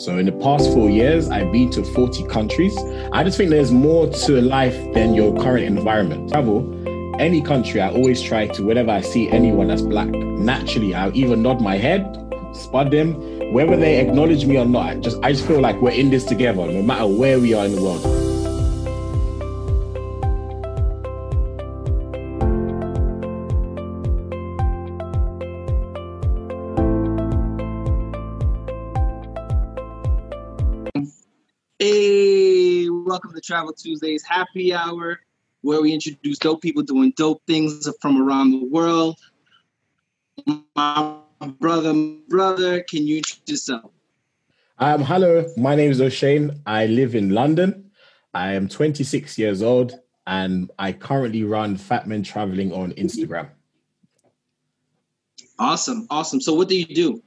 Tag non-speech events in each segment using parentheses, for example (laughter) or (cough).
So in the past four years, I've been to 40 countries. I just think there's more to life than your current environment. Travel, any country, I always try to, whenever I see anyone that's black, naturally, I'll either nod my head, spud them, whether they acknowledge me or not. I just, I just feel like we're in this together, no matter where we are in the world. Welcome to Travel Tuesdays Happy Hour, where we introduce dope people doing dope things from around the world. My brother, brother, can you introduce yourself? Um, hello, my name is O'Shane. I live in London. I am 26 years old and I currently run Fat Men Traveling on Instagram. Awesome, awesome. So, what do you do?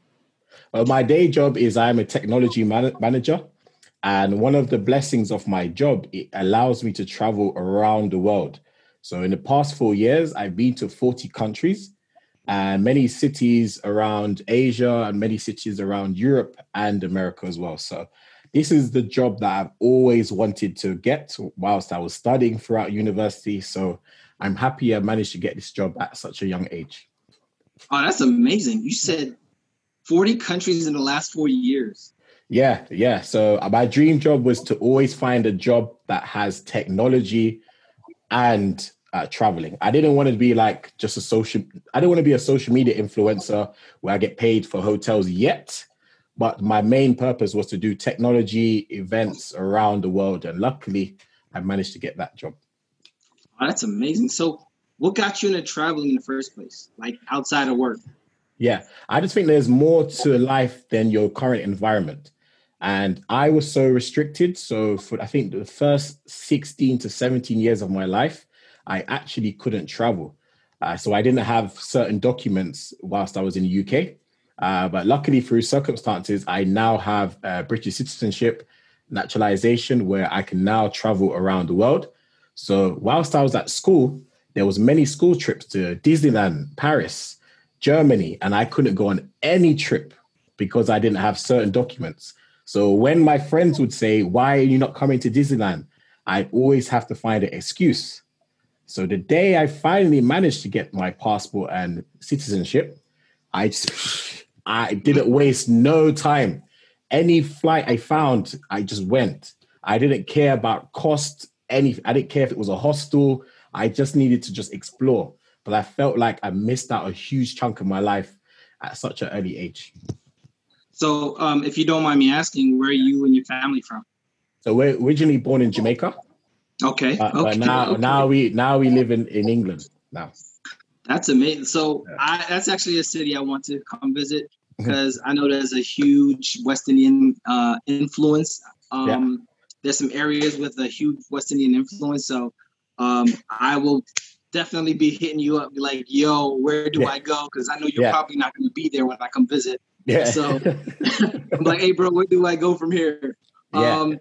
Well, my day job is I'm a technology man- manager. And one of the blessings of my job, it allows me to travel around the world. So in the past four years, I've been to 40 countries and many cities around Asia and many cities around Europe and America as well. So this is the job that I've always wanted to get whilst I was studying throughout university. So I'm happy I managed to get this job at such a young age. Oh, that's amazing. You said 40 countries in the last four years. Yeah, yeah. So uh, my dream job was to always find a job that has technology and uh, traveling. I didn't want to be like just a social. I didn't want to be a social media influencer where I get paid for hotels yet. But my main purpose was to do technology events around the world, and luckily, I managed to get that job. Oh, that's amazing. So, what got you into traveling in the first place, like outside of work? Yeah, I just think there's more to life than your current environment. And I was so restricted. So for I think the first 16 to 17 years of my life, I actually couldn't travel. Uh, so I didn't have certain documents whilst I was in the UK. Uh, but luckily, through circumstances, I now have British citizenship, naturalization, where I can now travel around the world. So whilst I was at school, there was many school trips to Disneyland, Paris, Germany, and I couldn't go on any trip because I didn't have certain documents. So when my friends would say, Why are you not coming to Disneyland? I always have to find an excuse. So the day I finally managed to get my passport and citizenship, I just, (laughs) I didn't waste no time. Any flight I found, I just went. I didn't care about cost, any I didn't care if it was a hostel. I just needed to just explore. But I felt like I missed out a huge chunk of my life at such an early age. So, um, if you don't mind me asking, where are you and your family from? So we're originally born in Jamaica. Okay. But, okay. but now, okay. now we now we live in, in England now. That's amazing. So yeah. I, that's actually a city I want to come visit (laughs) because I know there's a huge West Indian uh, influence. Um, yeah. There's some areas with a huge West Indian influence. So um, I will definitely be hitting you up, be like, "Yo, where do yeah. I go?" Because I know you're probably not going to be there when I come visit. Yeah. So (laughs) (laughs) I'm like, hey, bro, where do I go from here? Yeah. Um,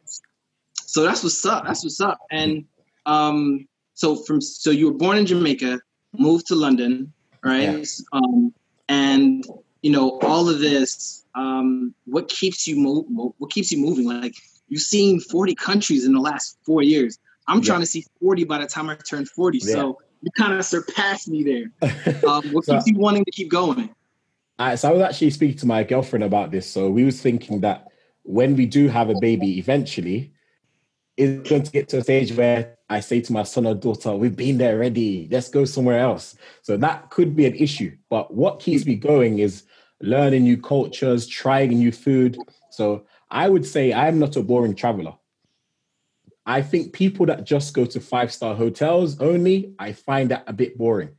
so that's what's up. That's what's up. And um, so from so you were born in Jamaica, moved to London, right? Yeah. Um, and you know all of this. Um, what keeps you move? What keeps you moving? Like you've seen 40 countries in the last four years. I'm yeah. trying to see 40 by the time I turn 40. Yeah. So you kind of surpassed me there. (laughs) Um, what so, keeps you wanting to keep going? I, so I was actually speaking to my girlfriend about this. So we was thinking that when we do have a baby eventually, it's going to get to a stage where I say to my son or daughter, we've been there already, let's go somewhere else. So that could be an issue. But what keeps me going is learning new cultures, trying new food. So I would say I'm not a boring traveler. I think people that just go to five star hotels only, I find that a bit boring.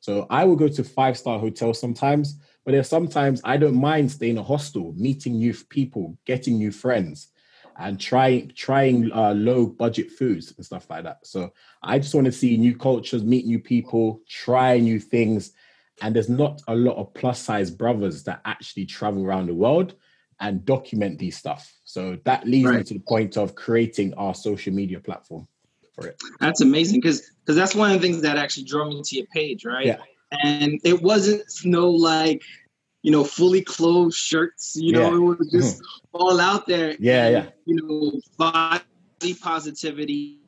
So I will go to five star hotels sometimes, but there's sometimes I don't mind staying in a hostel, meeting new people, getting new friends, and trying trying uh, low budget foods and stuff like that. So I just want to see new cultures, meet new people, try new things. And there's not a lot of plus size brothers that actually travel around the world and document these stuff. So that leads right. me to the point of creating our social media platform for it. That's amazing because because that's one of the things that actually drew me to your page, right? Yeah and it wasn't no like you know, fully clothed shirts. You know, it was just mm-hmm. (laughs) all out there. Yeah, and, yeah. You know, body positivity,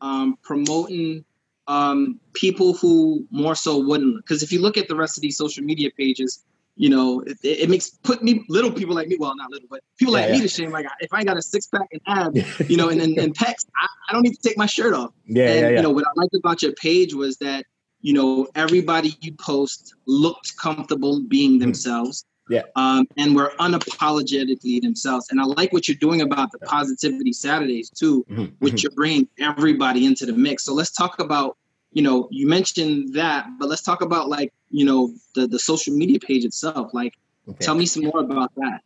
um, promoting um, people who more so wouldn't. Because if you look at the rest of these social media pages, you know, it, it, makes put me little people like me, well, not little, but people yeah, like yeah. me to shame. Like if I ain't got a six pack and abs, (laughs) you know, and and, and pecs, I, I, don't need to take my shirt off. Yeah, and, yeah, yeah. You know, what I liked about your page was that you know everybody you post looked comfortable being mm. themselves. Yeah. Um, and were unapologetically themselves. And I like what you're doing about the positivity Saturdays too, mm-hmm. which mm-hmm. you're bringing everybody into the mix. So let's talk about you know, you mentioned that, but let's talk about like, you know, the, the social media page itself. Like, okay. tell me some more about that.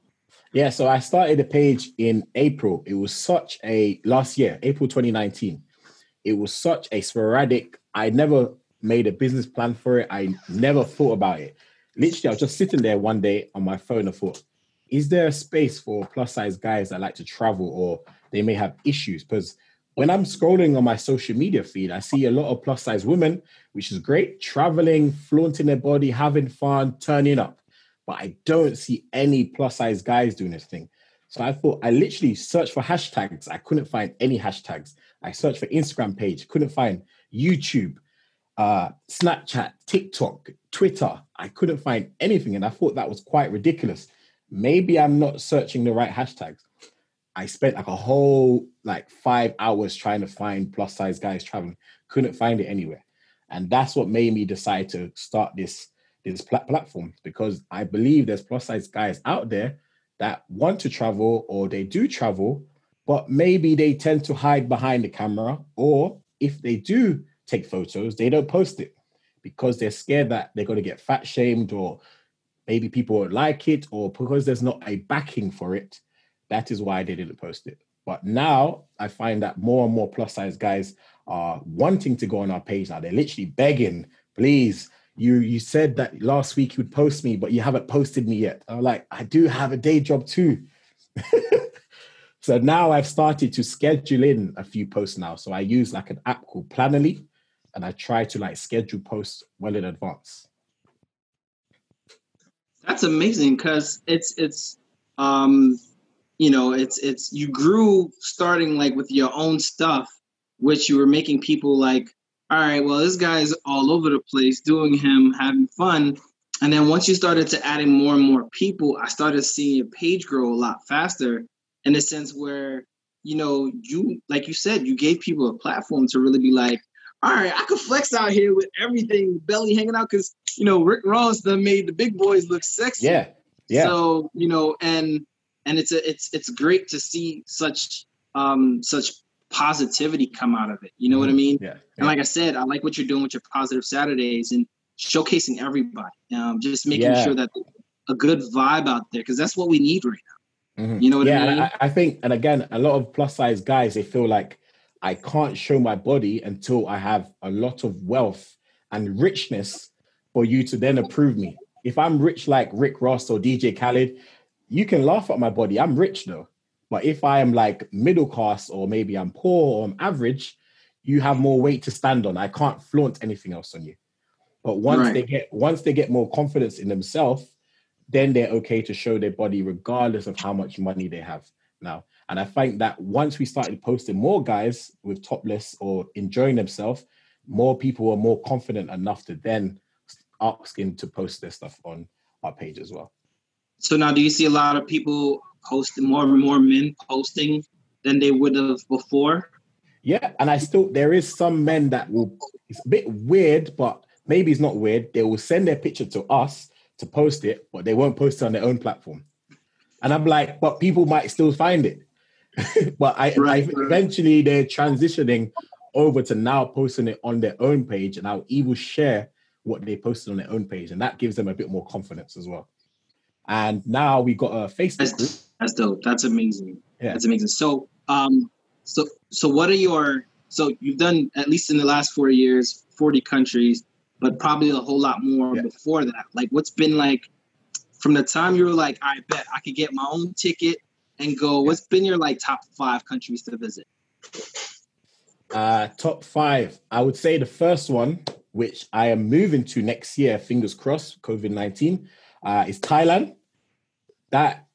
Yeah, so I started the page in April. It was such a last year, April 2019. It was such a sporadic. I never made a business plan for it. I never thought about it. Literally, I was just sitting there one day on my phone and thought, is there a space for plus size guys that like to travel or they may have issues? Because when I'm scrolling on my social media feed, I see a lot of plus size women, which is great, traveling, flaunting their body, having fun, turning up. But I don't see any plus size guys doing this thing. So I thought I literally searched for hashtags. I couldn't find any hashtags. I searched for Instagram page, couldn't find YouTube, uh, Snapchat, TikTok, Twitter. I couldn't find anything. And I thought that was quite ridiculous. Maybe I'm not searching the right hashtags. I spent like a whole like five hours trying to find plus size guys traveling. Couldn't find it anywhere, and that's what made me decide to start this this pl- platform because I believe there's plus size guys out there that want to travel or they do travel, but maybe they tend to hide behind the camera, or if they do take photos, they don't post it because they're scared that they're going to get fat shamed or maybe people won't like it or because there's not a backing for it that is why they didn't post it. But now I find that more and more plus size guys are wanting to go on our page now. They're literally begging, please. You you said that last week you would post me, but you haven't posted me yet. I'm like, I do have a day job too. (laughs) so now I've started to schedule in a few posts now. So I use like an app called Planoly, and I try to like schedule posts well in advance. That's amazing because it's it's um you know it's it's you grew starting like with your own stuff which you were making people like all right well this guy's all over the place doing him having fun. And then once you started to adding more and more people i started seeing your page grow a lot faster in a sense where you know you like you said you gave people a platform to really be like all right i could flex out here with everything belly hanging out because you know rick ross done made the big boys look sexy. Yeah yeah. So you know and and it's a, it's it's great to see such um such positivity come out of it. You know what I mm-hmm. mean? Yeah, yeah, And like I said, I like what you're doing with your positive Saturdays and showcasing everybody. Um, just making yeah. sure that a good vibe out there because that's what we need right now. Mm-hmm. You know what yeah, I mean? I, I think, and again, a lot of plus size guys they feel like I can't show my body until I have a lot of wealth and richness for you to then approve me. If I'm rich like Rick Ross or DJ Khaled, you can laugh at my body. I'm rich though. But if I am like middle class or maybe I'm poor or I'm average, you have more weight to stand on. I can't flaunt anything else on you. But once right. they get once they get more confidence in themselves, then they're okay to show their body regardless of how much money they have now. And I find that once we started posting more guys with topless or enjoying themselves, more people are more confident enough to then asking to post their stuff on our page as well. So now, do you see a lot of people posting more and more men posting than they would have before? Yeah, and I still there is some men that will. It's a bit weird, but maybe it's not weird. They will send their picture to us to post it, but they won't post it on their own platform. And I'm like, but people might still find it. (laughs) but I, right, I eventually they're transitioning over to now posting it on their own page, and I'll even share what they posted on their own page, and that gives them a bit more confidence as well. And now we got a Facebook that's, group. That's dope. That's amazing. Yeah. That's amazing. So, um, so, so what are your, so you've done at least in the last four years, 40 countries, but probably a whole lot more yeah. before that. Like what's been like from the time you were like, I bet I could get my own ticket and go, what's been your like top five countries to visit? Uh, top five. I would say the first one, which I am moving to next year, fingers crossed, COVID 19, uh, is Thailand. That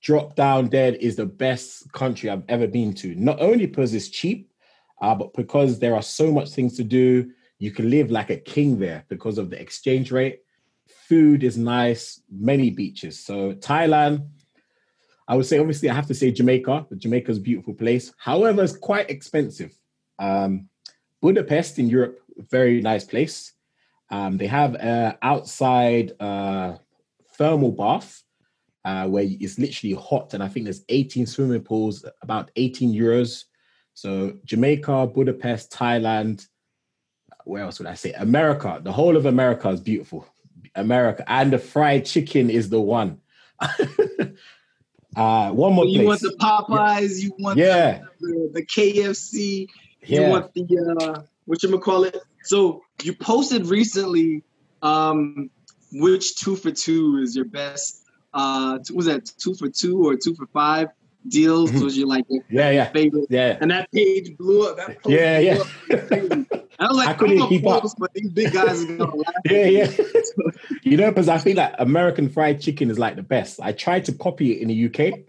drop down dead is the best country I've ever been to. Not only because it's cheap, uh, but because there are so much things to do. You can live like a king there because of the exchange rate. Food is nice, many beaches. So Thailand, I would say obviously I have to say Jamaica. Jamaica's a beautiful place. However, it's quite expensive. Um, Budapest in Europe, very nice place. Um, they have an outside uh, thermal bath uh, where it's literally hot, and I think there's 18 swimming pools, about 18 euros. So Jamaica, Budapest, Thailand. Where else would I say? America. The whole of America is beautiful. America and the fried chicken is the one. (laughs) uh, one more. You place. want the Popeyes? You want yeah. the, the, KFC? You yeah. want the uh, what you call it? So you posted recently um, which two for two is your best uh was that two for two or two for five deals? Mm-hmm. was your like yeah yeah. favorite? Yeah and that page blew up. That yeah yeah. I was (laughs) like I couldn't keep up. but these big guys are gonna (laughs) laugh yeah yeah. (laughs) You know because I feel like American fried chicken is like the best. I tried to copy it in the UK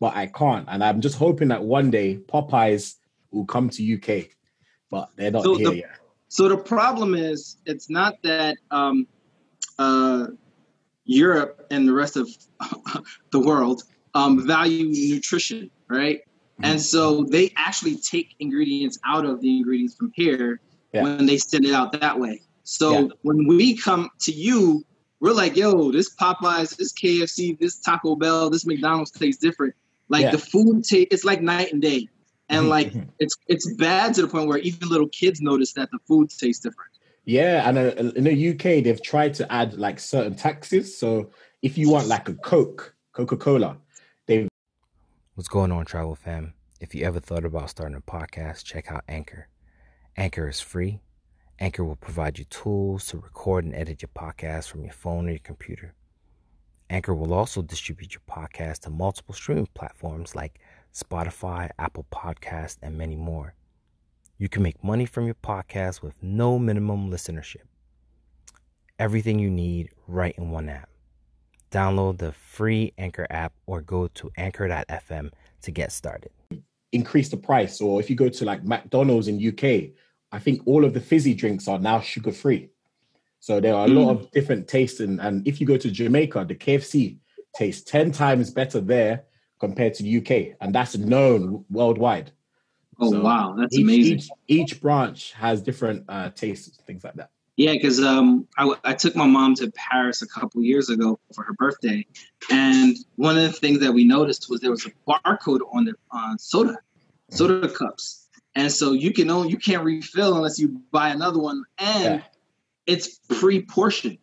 but I can't. And I'm just hoping that one day Popeyes will come to UK but they're not so here the, yet. so the problem is it's not that um uh Europe and the rest of (laughs) the world um, value nutrition, right? Mm-hmm. And so they actually take ingredients out of the ingredients from here yeah. when they send it out that way. So yeah. when we come to you, we're like, yo, this Popeyes, this KFC, this Taco Bell, this McDonald's tastes different. Like yeah. the food taste, it's like night and day. And mm-hmm. like mm-hmm. it's it's bad to the point where even little kids notice that the food tastes different. Yeah, and uh, in the UK, they've tried to add like certain taxes. So if you want like a Coke, Coca Cola, they've. What's going on, Travel Fam? If you ever thought about starting a podcast, check out Anchor. Anchor is free. Anchor will provide you tools to record and edit your podcast from your phone or your computer. Anchor will also distribute your podcast to multiple streaming platforms like Spotify, Apple Podcast, and many more. You can make money from your podcast with no minimum listenership. Everything you need right in one app. Download the free Anchor app or go to anchor.fm to get started. Increase the price, or if you go to like McDonald's in UK, I think all of the fizzy drinks are now sugar free. So there are a mm. lot of different tastes, and, and if you go to Jamaica, the KFC tastes 10 times better there compared to the UK, and that's known worldwide. Oh so wow, that's each, amazing. Each, each, branch has different uh, tastes, things like that. Yeah, because um, I, I took my mom to Paris a couple years ago for her birthday, and one of the things that we noticed was there was a barcode on the on soda, soda cups, and so you can only you can't refill unless you buy another one, and yeah. it's pre-portioned.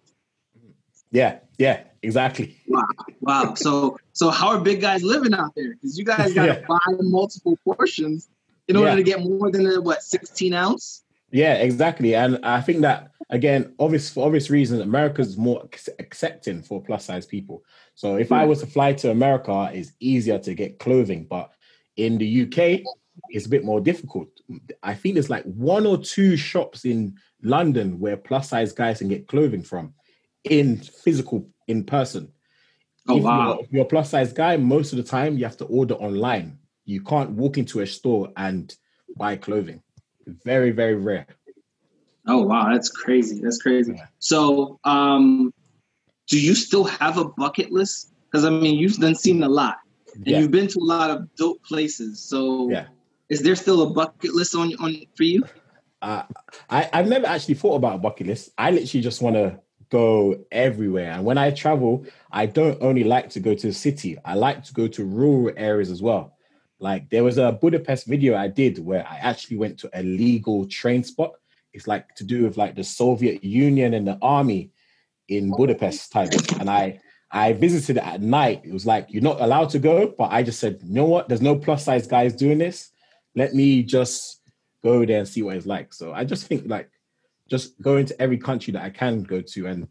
Yeah, yeah, exactly. Wow, wow. So, so how are big guys living out there? Because you guys got (laughs) to yeah. buy multiple portions in order yeah. to get more than a what 16 ounce? Yeah exactly. And i think that again obvious for obvious reasons america's more accepting for plus size people. So if i hmm. was to fly to america it's easier to get clothing. But in the uk it's a bit more difficult. I think there's like one or two shops in london where plus size guys can get clothing from in physical in person. Oh if wow. you're, if you're a plus size guy most of the time you have to order online you can't walk into a store and buy clothing. Very, very rare. Oh wow, that's crazy. That's crazy. Yeah. So, um, do you still have a bucket list? Because I mean, you've done seen a lot, and yeah. you've been to a lot of dope places. So, yeah, is there still a bucket list on on for you? Uh, I I've never actually thought about a bucket list. I literally just want to go everywhere, and when I travel, I don't only like to go to the city. I like to go to rural areas as well. Like there was a Budapest video I did where I actually went to a legal train spot. It's like to do with like the Soviet Union and the army in oh. Budapest type. And I I visited it at night. It was like you're not allowed to go, but I just said, you know what? There's no plus size guys doing this. Let me just go there and see what it's like. So I just think like just going to every country that I can go to and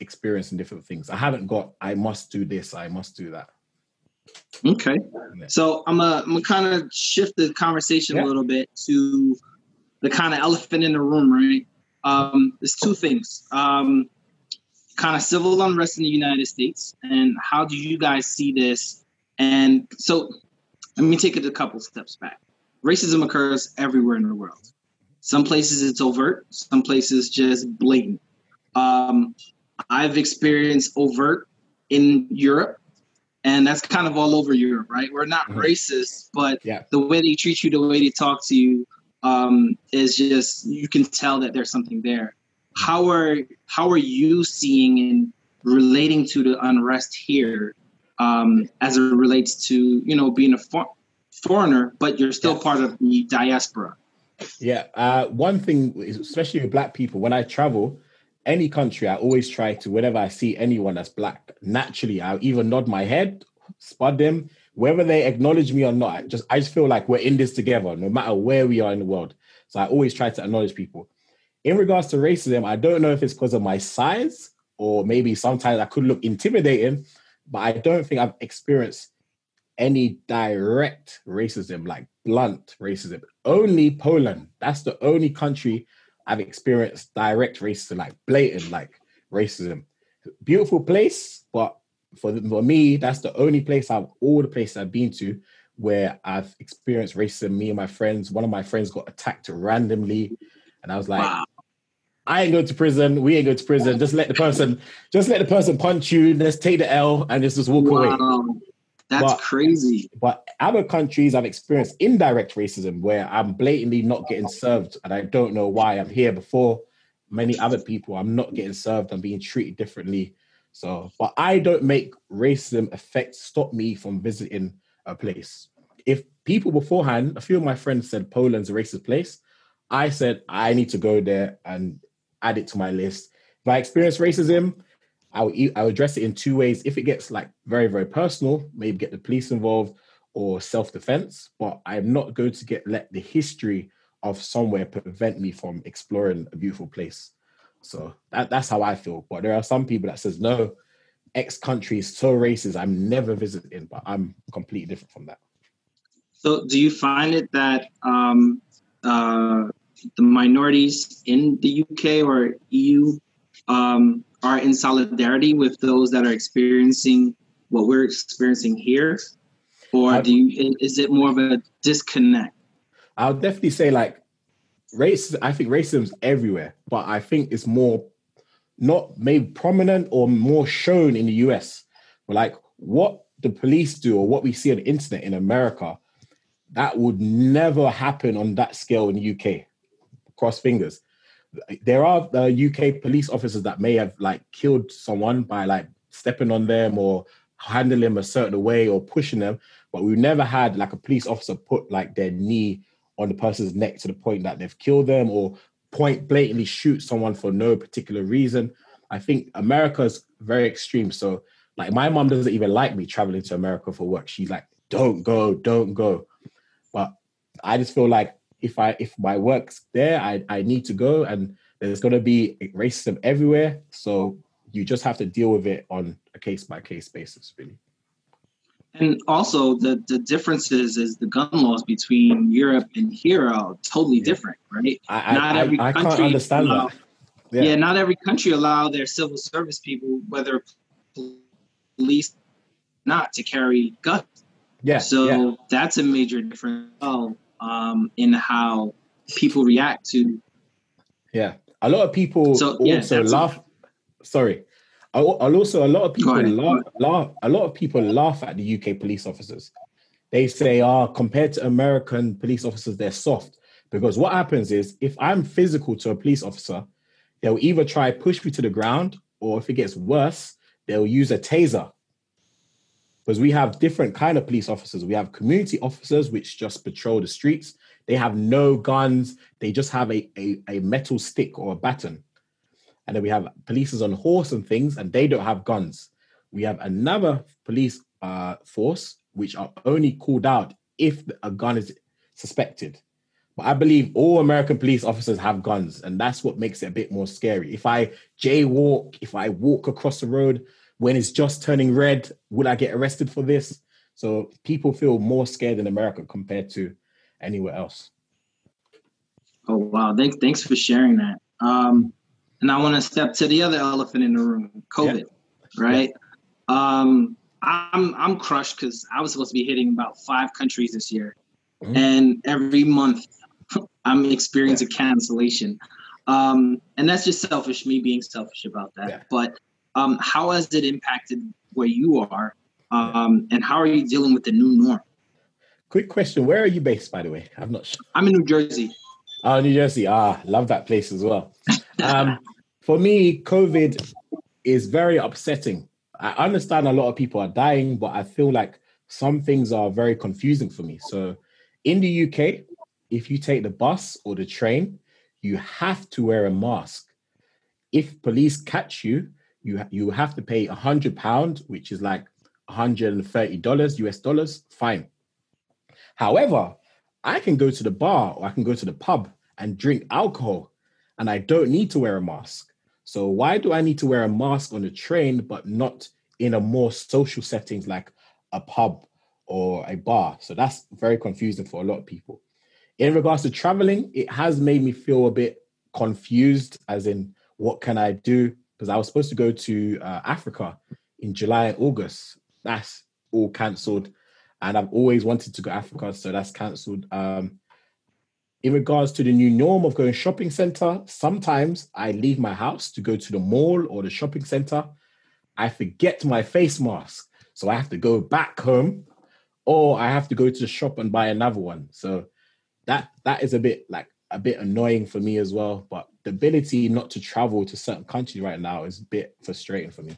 experiencing different things. I haven't got I must do this, I must do that. Okay. So I'm gonna I'm gonna kind of shift the conversation yeah. a little bit to the kind of elephant in the room, right? Um, there's two things. Um, kind of civil unrest in the United States, and how do you guys see this? And so, let me take it a couple steps back. Racism occurs everywhere in the world. Some places it's overt, some places just blatant. Um, I've experienced overt in Europe, and that's kind of all over Europe, right? We're not mm-hmm. racist, but yeah. the way they treat you, the way they talk to you, um, is just you can tell that there's something there. How are how are you seeing and relating to the unrest here um, as it relates to you know being a for- foreigner, but you're still yeah. part of the diaspora? Yeah, uh, one thing, especially with black people, when I travel, any country, I always try to, whenever I see anyone that's black, naturally, I'll either nod my head, spud them, whether they acknowledge me or not. I just, I just feel like we're in this together, no matter where we are in the world. So I always try to acknowledge people. In regards to racism, I don't know if it's because of my size or maybe sometimes I could look intimidating, but I don't think I've experienced any direct racism, like blunt racism. Only Poland. That's the only country I've experienced direct racism, like blatant, like racism. Beautiful place, but for, for me, that's the only place I've all the places I've been to where I've experienced racism. Me and my friends, one of my friends got attacked randomly, and I was like, wow. I ain't going to prison. We ain't going to prison. Just let the person, just let the person punch you. Let's take the L and just, just walk wow. away. That's but, crazy. But other countries I've experienced indirect racism where I'm blatantly not getting served and I don't know why. I'm here before many other people. I'm not getting served. I'm being treated differently. So, but I don't make racism affect stop me from visiting a place. If people beforehand, a few of my friends said Poland's a racist place, I said I need to go there and add it to my list. If I experience racism, I'll, I'll address it in two ways. If it gets like very, very personal, maybe get the police involved or self-defense, but I'm not going to get let the history of somewhere prevent me from exploring a beautiful place. So that, that's how I feel. But there are some people that says, no, X country is so racist, I'm never visiting, but I'm completely different from that. So do you find it that um, uh, the minorities in the UK or EU um, are in solidarity with those that are experiencing what we're experiencing here, or do you? Is it more of a disconnect? I'll definitely say like race. I think racism's everywhere, but I think it's more not made prominent or more shown in the US. But like what the police do or what we see on the internet in America, that would never happen on that scale in the UK. Cross fingers there are uh, UK police officers that may have like killed someone by like stepping on them or handling them a certain way or pushing them, but we've never had like a police officer put like their knee on the person's neck to the point that they've killed them or point blatantly shoot someone for no particular reason. I think America's very extreme. So like my mom doesn't even like me traveling to America for work. She's like, don't go, don't go. But I just feel like if I if my work's there, I I need to go, and there's going to be racism everywhere. So you just have to deal with it on a case by case basis, really. And also the the differences is the gun laws between Europe and here are totally yeah. different, right? I, not I, every I, country I can't understand allow, that. Yeah. yeah, not every country allow their civil service people, whether police not, to carry guns. Yeah. So yeah. that's a major difference. Oh, um, in how people react to. Yeah, a lot of people so, also laugh. A, sorry, I, also a lot of people laugh, laugh. A lot of people laugh at the UK police officers. They say, "Ah, oh, compared to American police officers, they're soft." Because what happens is, if I'm physical to a police officer, they'll either try push me to the ground, or if it gets worse, they'll use a taser because we have different kind of police officers. We have community officers which just patrol the streets. They have no guns. They just have a, a, a metal stick or a baton. And then we have police on horse and things, and they don't have guns. We have another police uh, force which are only called out if a gun is suspected. But I believe all American police officers have guns, and that's what makes it a bit more scary. If I jaywalk, if I walk across the road, when it's just turning red, would I get arrested for this? So people feel more scared in America compared to anywhere else. Oh wow! Thanks, thanks for sharing that. Um, and I want to step to the other elephant in the room, COVID, yeah. right? Yeah. Um, I'm I'm crushed because I was supposed to be hitting about five countries this year, mm-hmm. and every month (laughs) I'm experiencing yeah. cancellation. Um, and that's just selfish, me being selfish about that. But um, how has it impacted where you are, um, and how are you dealing with the new norm? Quick question: Where are you based, by the way? I'm not sure. I'm in New Jersey. Oh, New Jersey. Ah, love that place as well. Um, (laughs) for me, COVID is very upsetting. I understand a lot of people are dying, but I feel like some things are very confusing for me. So, in the UK, if you take the bus or the train, you have to wear a mask. If police catch you, you you have to pay a hundred pound, which is like 130 dollars US dollars. Fine. However, I can go to the bar or I can go to the pub and drink alcohol, and I don't need to wear a mask. So why do I need to wear a mask on the train but not in a more social settings like a pub or a bar? So that's very confusing for a lot of people. In regards to traveling, it has made me feel a bit confused, as in what can I do? Because I was supposed to go to uh, Africa in July August. That's all cancelled, and I've always wanted to go to Africa, so that's cancelled. Um, in regards to the new norm of going shopping center, sometimes I leave my house to go to the mall or the shopping center. I forget my face mask, so I have to go back home, or I have to go to the shop and buy another one. So that that is a bit like a bit annoying for me as well. But the ability not to travel to certain countries right now is a bit frustrating for me.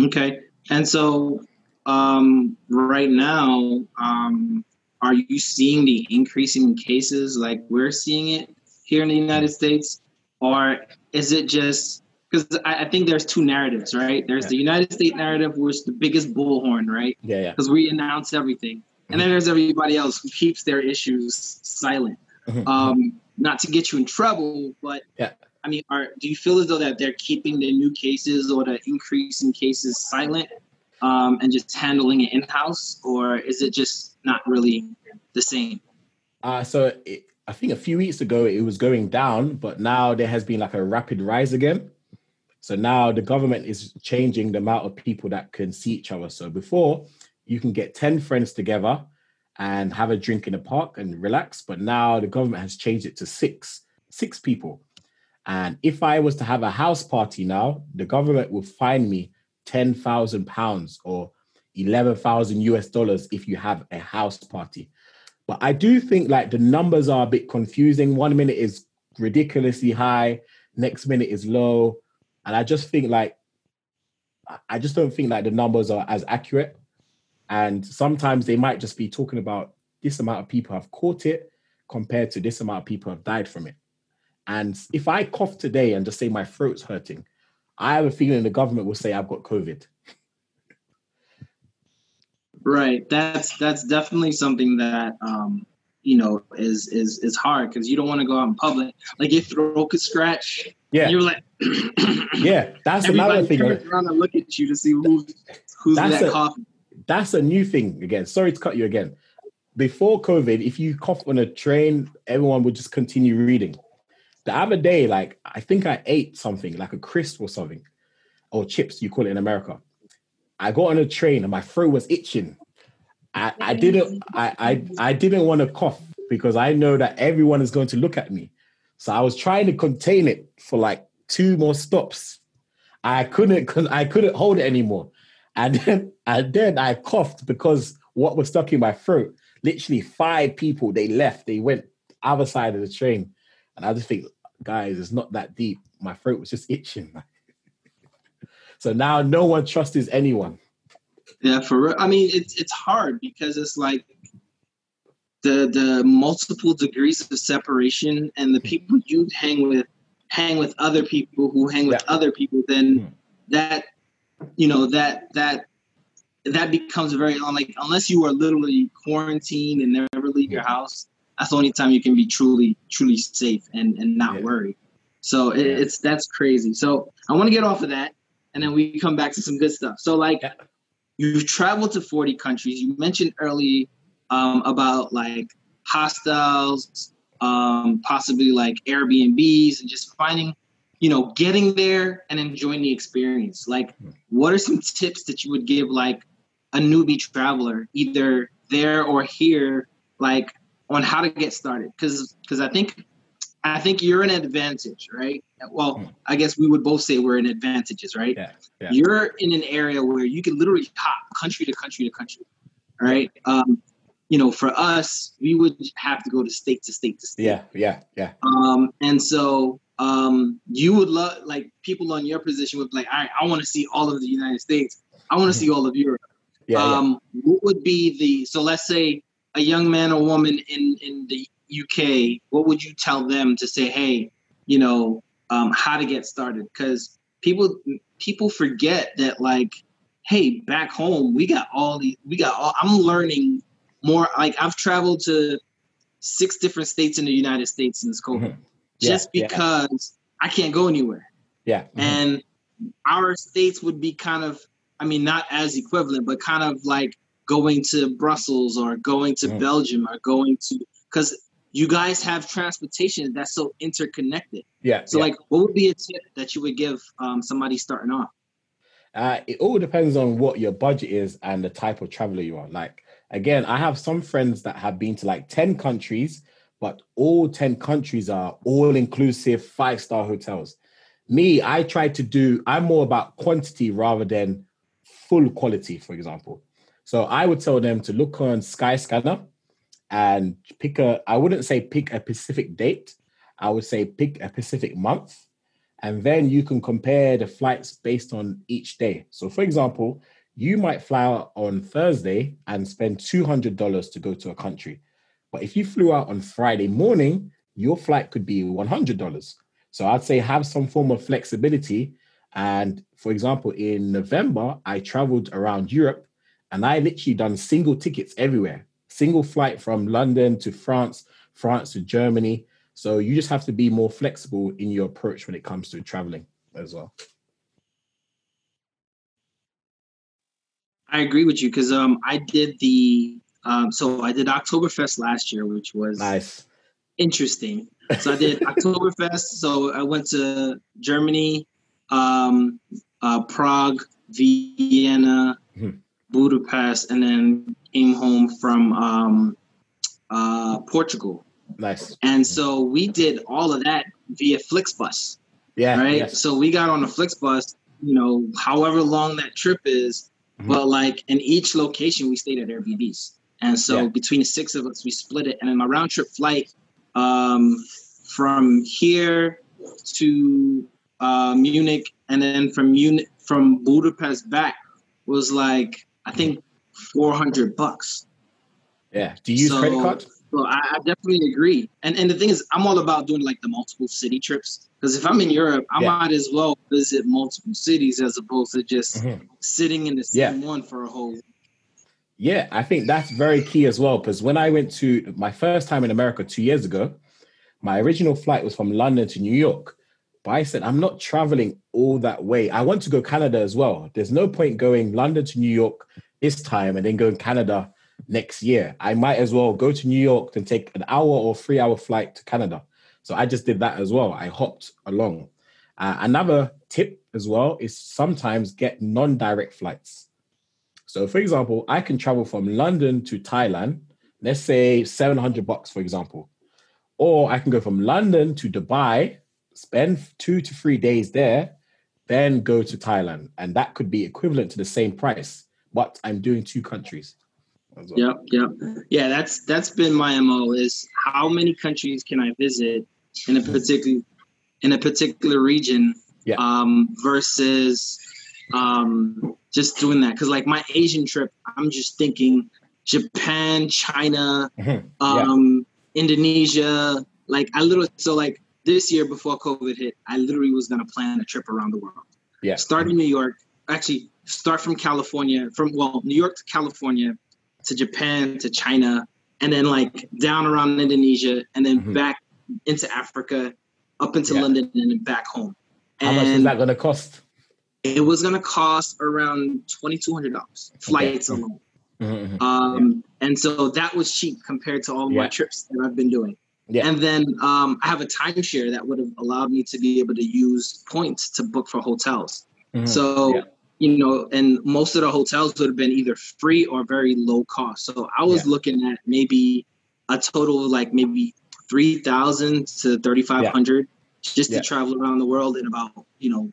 Okay, and so um, right now, um, are you seeing the increasing cases like we're seeing it here in the United States, or is it just because I, I, think there's two narratives, right? There's yeah. the United States narrative, which is the biggest bullhorn, right? Yeah, yeah. Because we announce everything. And then there's everybody else who keeps their issues silent. Mm-hmm. Um, not to get you in trouble, but yeah. I mean, are do you feel as though that they're keeping the new cases or the increase in cases silent um, and just handling it in house, or is it just not really the same? Uh, so it, I think a few weeks ago it was going down, but now there has been like a rapid rise again. So now the government is changing the amount of people that can see each other. So before you can get 10 friends together and have a drink in the park and relax. But now the government has changed it to six, six people. And if I was to have a house party now, the government will fine me 10,000 pounds or 11,000 US dollars if you have a house party. But I do think like the numbers are a bit confusing. One minute is ridiculously high, next minute is low. And I just think like, I just don't think like the numbers are as accurate. And sometimes they might just be talking about this amount of people have caught it compared to this amount of people have died from it. And if I cough today and just say my throat's hurting, I have a feeling the government will say I've got COVID. Right. That's that's definitely something that um, you know is is is hard because you don't want to go out in public. Like your throat could scratch. Yeah. You're like. yeah, that's (clears throat) another thing. Around and look at you to see who's who's that a, coughing that's a new thing again. Sorry to cut you again. Before COVID, if you cough on a train, everyone would just continue reading. The other day, like I think I ate something like a crisp or something, or chips, you call it in America. I got on a train and my throat was itching. I, I didn't I, I I didn't want to cough because I know that everyone is going to look at me. So I was trying to contain it for like two more stops. I couldn't I couldn't hold it anymore. And then, and then I coughed because what was stuck in my throat. Literally five people, they left. They went other side of the train. And I just think, guys, it's not that deep. My throat was just itching. (laughs) so now no one trusts anyone. Yeah, for real. I mean, it's it's hard because it's like the the multiple degrees of separation and the people you hang with hang with other people who hang with yeah. other people, then mm. that you know that that that becomes very like unless you are literally quarantined and never leave your house that's the only time you can be truly truly safe and and not yeah. worry so it, it's that's crazy. So i want to get off of that and then we come back to some good stuff. So like yeah. you've traveled to 40 countries. You mentioned early um, about like hostels um, possibly like airbnbs and just finding you know, getting there and enjoying the experience. Like, what are some tips that you would give like a newbie traveler, either there or here, like on how to get started? Because because I think I think you're an advantage, right? Well, hmm. I guess we would both say we're in advantages, right? Yeah, yeah. You're in an area where you can literally hop country to country to country, right? Um, you know, for us, we would have to go to state to state to state. Yeah, yeah, yeah. Um, and so um, you would love like people on your position would be like, all right, I want to see all of the United States. I want to see all of Europe. Yeah, um, yeah. What would be the so let's say a young man or woman in in the UK, what would you tell them to say, hey, you know, um, how to get started? Because people people forget that like, hey, back home we got all the we got all. I'm learning more. Like I've traveled to six different states in the United States since COVID, mm-hmm. Yeah, just because yeah. I can't go anywhere. Yeah, mm-hmm. and our states would be kind of, I mean, not as equivalent, but kind of like going to Brussels or going to mm-hmm. Belgium or going to because you guys have transportation that's so interconnected. Yeah. So, yeah. like, what would be a tip that you would give um, somebody starting off? Uh, it all depends on what your budget is and the type of traveler you are. Like, again, I have some friends that have been to like 10 countries, but all 10 countries are all inclusive five star hotels. Me, I try to do, I'm more about quantity rather than full quality, for example. So I would tell them to look on Skyscanner and pick a, I wouldn't say pick a specific date. I would say pick a specific month. And then you can compare the flights based on each day. So, for example, you might fly out on Thursday and spend $200 to go to a country. But if you flew out on Friday morning, your flight could be $100. So I'd say have some form of flexibility. And for example, in November, I traveled around Europe and I literally done single tickets everywhere single flight from London to France, France to Germany. So you just have to be more flexible in your approach when it comes to traveling as well. I agree with you because um, I did the um, so I did Oktoberfest last year, which was nice, interesting. (laughs) So I did Oktoberfest. So I went to Germany, um, uh, Prague, Vienna, mm-hmm. Budapest, and then came home from um, uh, Portugal. Nice. And so we did all of that via Flixbus. Yeah. Right. Yes. So we got on a Flixbus, you know, however long that trip is, mm-hmm. but like in each location we stayed at Airbnbs. And so yeah. between the six of us, we split it. And then my round trip flight um, from here to uh, Munich and then from Munich from Budapest back was like I think 400 bucks. Yeah. Do you use so, credit card? Well, I, I, definitely agree. And and the thing is, I'm all about doing like the multiple city trips because if I'm in Europe, I yeah. might as well visit multiple cities as opposed to just mm-hmm. sitting in the same yeah. one for a whole. Yeah, I think that's very key as well. Because when I went to my first time in America two years ago, my original flight was from London to New York. But I said, I'm not traveling all that way. I want to go Canada as well. There's no point going London to New York, this time and then going Canada next year. I might as well go to New York and take an hour or three hour flight to Canada. So I just did that as well. I hopped along. Uh, another tip as well is sometimes get non direct flights. So, for example, I can travel from London to Thailand, let's say 700 bucks, for example. Or I can go from London to Dubai, spend two to three days there, then go to Thailand. And that could be equivalent to the same price but I'm doing two countries. Well. Yep, yep, yeah. That's that's been my mo. Is how many countries can I visit in a particular in a particular region yeah. um, versus um, just doing that? Because like my Asian trip, I'm just thinking Japan, China, (laughs) mm-hmm. um, yeah. Indonesia. Like I literally so like this year before COVID hit, I literally was gonna plan a trip around the world. Yeah, start in New York. Actually, start from California, from well, New York to California, to Japan to China, and then like down around Indonesia, and then mm-hmm. back into Africa, up into yeah. London, and then back home. How much is that going to cost? It was going to cost around twenty two hundred dollars flights okay. alone. Mm-hmm. Um, and so that was cheap compared to all yeah. my trips that I've been doing. Yeah. And then um, I have a timeshare that would have allowed me to be able to use points to book for hotels. Mm-hmm. So, yeah. you know, and most of the hotels would have been either free or very low cost. So I was looking at maybe a total of like maybe 3,000 to 3,500 yeah. just to travel around the world in about, you know,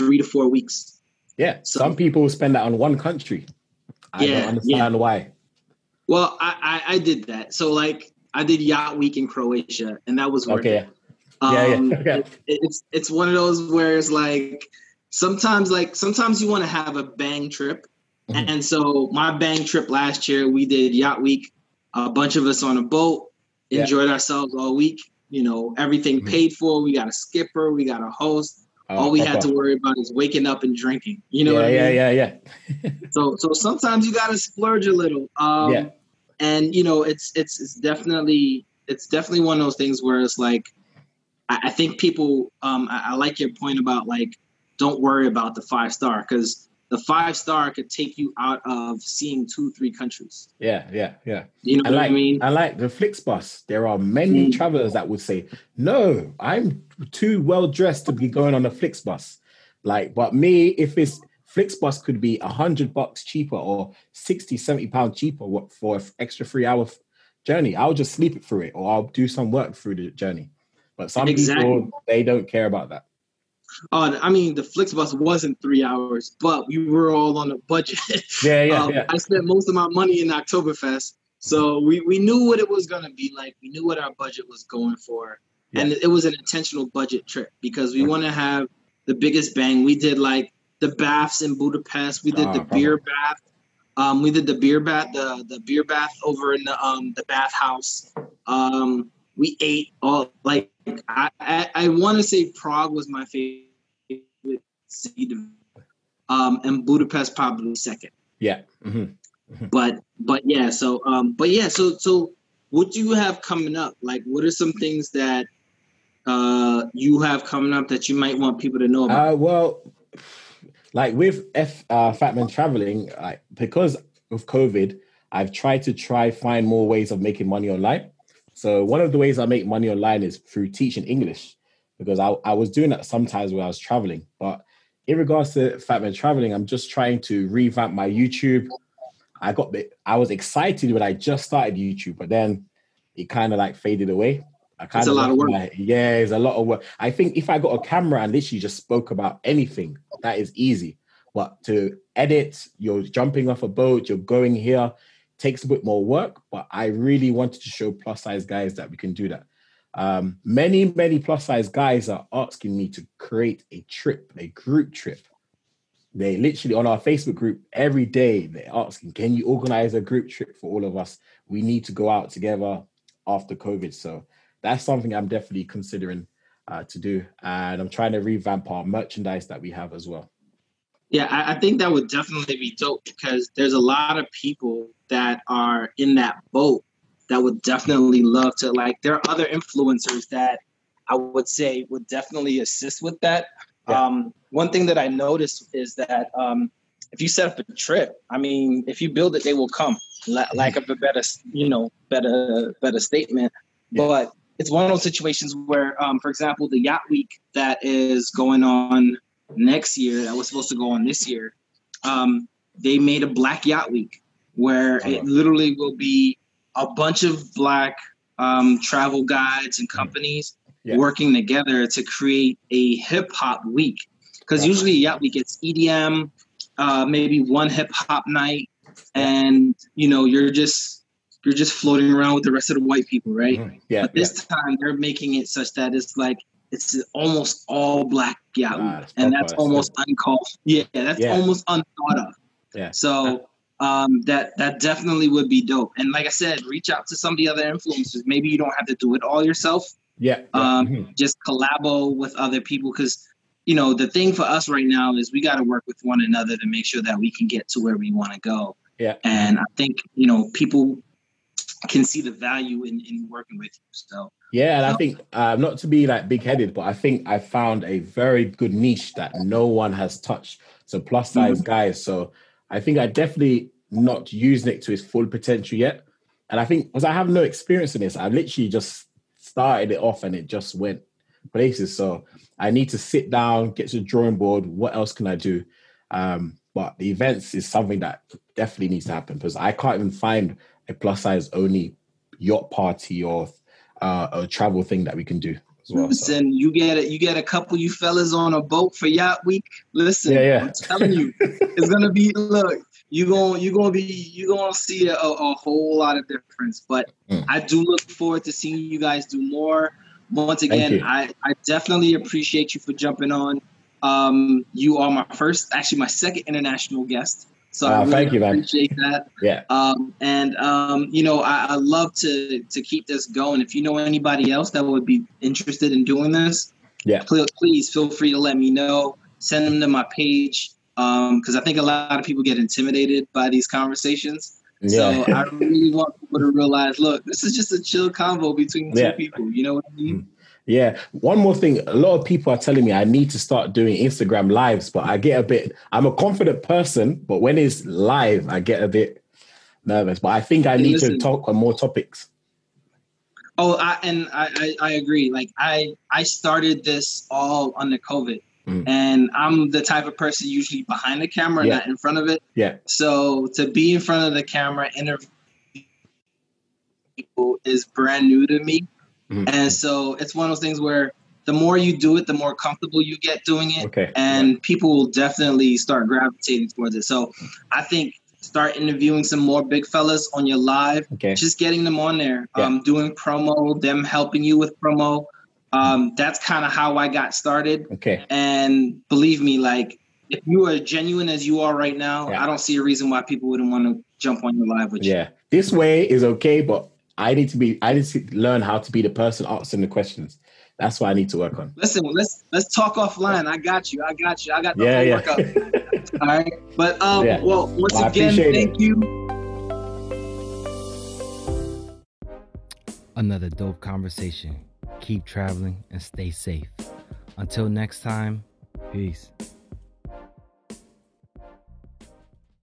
three to four weeks. Yeah. So, Some people spend that on one country. I don't understand why. Well, I, I, I did that. So like I did yacht week in Croatia, and that was worth okay. Um, yeah, yeah. Um, (laughs) okay. It, it's it's one of those where it's like sometimes like sometimes you want to have a bang trip, mm-hmm. and so my bang trip last year we did yacht week, a bunch of us on a boat, enjoyed yeah. ourselves all week. You know, everything mm-hmm. paid for. We got a skipper, we got a host. All we had to worry about is waking up and drinking. You know yeah, what I mean? Yeah, yeah, yeah. (laughs) so so sometimes you gotta splurge a little. Um, yeah and you know it's it's it's definitely it's definitely one of those things where it's like I, I think people um I, I, like your point about like don't worry about the five star because the five star could take you out of seeing two three countries yeah yeah yeah you know I what like, i mean i like the flixbus there are many mm. travelers that would say no i'm too well dressed to be going on a flixbus like but me if it's Flixbus could be a hundred bucks cheaper or 60, 70 pounds cheaper for an extra three hour journey. I'll just sleep it through it or I'll do some work through the journey. But some exactly. people, they don't care about that. Uh, I mean, the Flixbus wasn't three hours, but we were all on a budget. (laughs) Yeah, yeah, um, yeah. I spent most of my money in Oktoberfest. So we, we knew what it was going to be like. We knew what our budget was going for. Yeah. And it was an intentional budget trip because we want to have the biggest bang. We did like the baths in Budapest. We did oh, the beer bath. Um, we did the beer bath, the the beer bath over in the um the bathhouse. Um, we ate all like I I, I want to say Prague was my favorite city, um, and Budapest probably second. Yeah. Mm-hmm. Mm-hmm. But but yeah, so um, but yeah, so so what do you have coming up? Like, what are some things that uh you have coming up that you might want people to know about? Uh, well, like with F uh, Fatman traveling, like because of COVID, I've tried to try find more ways of making money online. So one of the ways I make money online is through teaching English because I, I was doing that sometimes when I was traveling. But in regards to Fatman traveling, I'm just trying to revamp my YouTube. I got the, I was excited when I just started YouTube, but then it kind of like faded away. I kind it's of a lot of work. My, yeah, it's a lot of work. I think if I got a camera and literally just spoke about anything, that is easy. But to edit, you're jumping off a boat, you're going here, takes a bit more work. But I really wanted to show plus size guys that we can do that. Um, many, many plus size guys are asking me to create a trip, a group trip. They literally on our Facebook group every day, they're asking, can you organize a group trip for all of us? We need to go out together after COVID. So that's something I'm definitely considering uh, to do. And I'm trying to revamp our merchandise that we have as well. Yeah, I, I, think that would definitely be dope because there's a lot of people that are in that boat that would definitely love to like there are other influencers that I would say would definitely assist with that. Yeah. Um, one thing that I noticed is that um, if you set up a trip, I mean, if you build it, they will come. Like of a better, you know, better, better statement. Yeah. But it's one of those situations where, um, for example, the yacht week that is going on next year that was supposed to go on this year. Um, they made a Black Yacht Week where it literally will be a bunch of black um, travel guides and companies yeah. working together to create a hip hop week. Because usually Yacht Week it's EDM, uh, maybe one hip hop night, and you know you're just you're just floating around with the rest of the white people, right? Mm-hmm. Yeah. But this yeah. time they're making it such that it's like it's almost all black yacht, ah, and that's almost uncalled. Yeah, that's yeah. almost unthought of. Yeah. So um, that that definitely would be dope. And like I said, reach out to some of the other influencers. Maybe you don't have to do it all yourself. Yeah. Um, mm-hmm. Just collabo with other people because you know the thing for us right now is we got to work with one another to make sure that we can get to where we want to go. Yeah. And I think you know people can see the value in, in working with you. So yeah, and I think uh, not to be like big headed, but I think I found a very good niche that no one has touched. So plus size mm-hmm. guys. So I think I definitely not using it to its full potential yet. And I think because I have no experience in this, I've literally just started it off and it just went places. So I need to sit down, get to the drawing board. What else can I do? Um, but the events is something that definitely needs to happen because I can't even find a plus size only yacht party or uh, a travel thing that we can do. Well, Listen, so. you get it. You get a couple you fellas on a boat for yacht week. Listen, yeah, yeah. I'm telling you, it's gonna be. Look, you going you gonna be you gonna see a, a whole lot of difference. But mm. I do look forward to seeing you guys do more. Once again, I I definitely appreciate you for jumping on. Um, you are my first, actually my second international guest. So uh, I really thank you, man. appreciate that. Yeah. Um, and um, you know, I, I love to to keep this going. If you know anybody else that would be interested in doing this, yeah, please, please feel free to let me know. Send them to my page because um, I think a lot of people get intimidated by these conversations. Yeah. So I really want people to realize, look, this is just a chill convo between two yeah. people. You know what I mean? Yeah. One more thing. A lot of people are telling me I need to start doing Instagram lives, but I get a bit, I'm a confident person, but when it's live, I get a bit nervous. But I think I need listen, to talk on more topics. Oh, I, and I, I, I, agree. Like I, I started this all under COVID. Mm. And I'm the type of person usually behind the camera, yeah. not in front of it. Yeah. So to be in front of the camera, interview people is brand new to me. Mm-hmm. And so it's one of those things where the more you do it, the more comfortable you get doing it. Okay. And yeah. people will definitely start gravitating towards it. So I think start interviewing some more big fellas on your live. Okay. Just getting them on there, yeah. um, doing promo, them helping you with promo. Um, that's kind of how I got started. Okay. And believe me, like if you are genuine as you are right now, yeah. I don't see a reason why people wouldn't want to jump on your live with yeah. you. Yeah. This way is okay, but I need to be I need to learn how to be the person asking the questions. That's what I need to work on. Listen, let's let's talk offline. I got you. I got you. I got the yeah, yeah. (laughs) All right. But um yeah. well once well, again, thank it. you. Another dope conversation. Keep traveling and stay safe. Until next time, peace.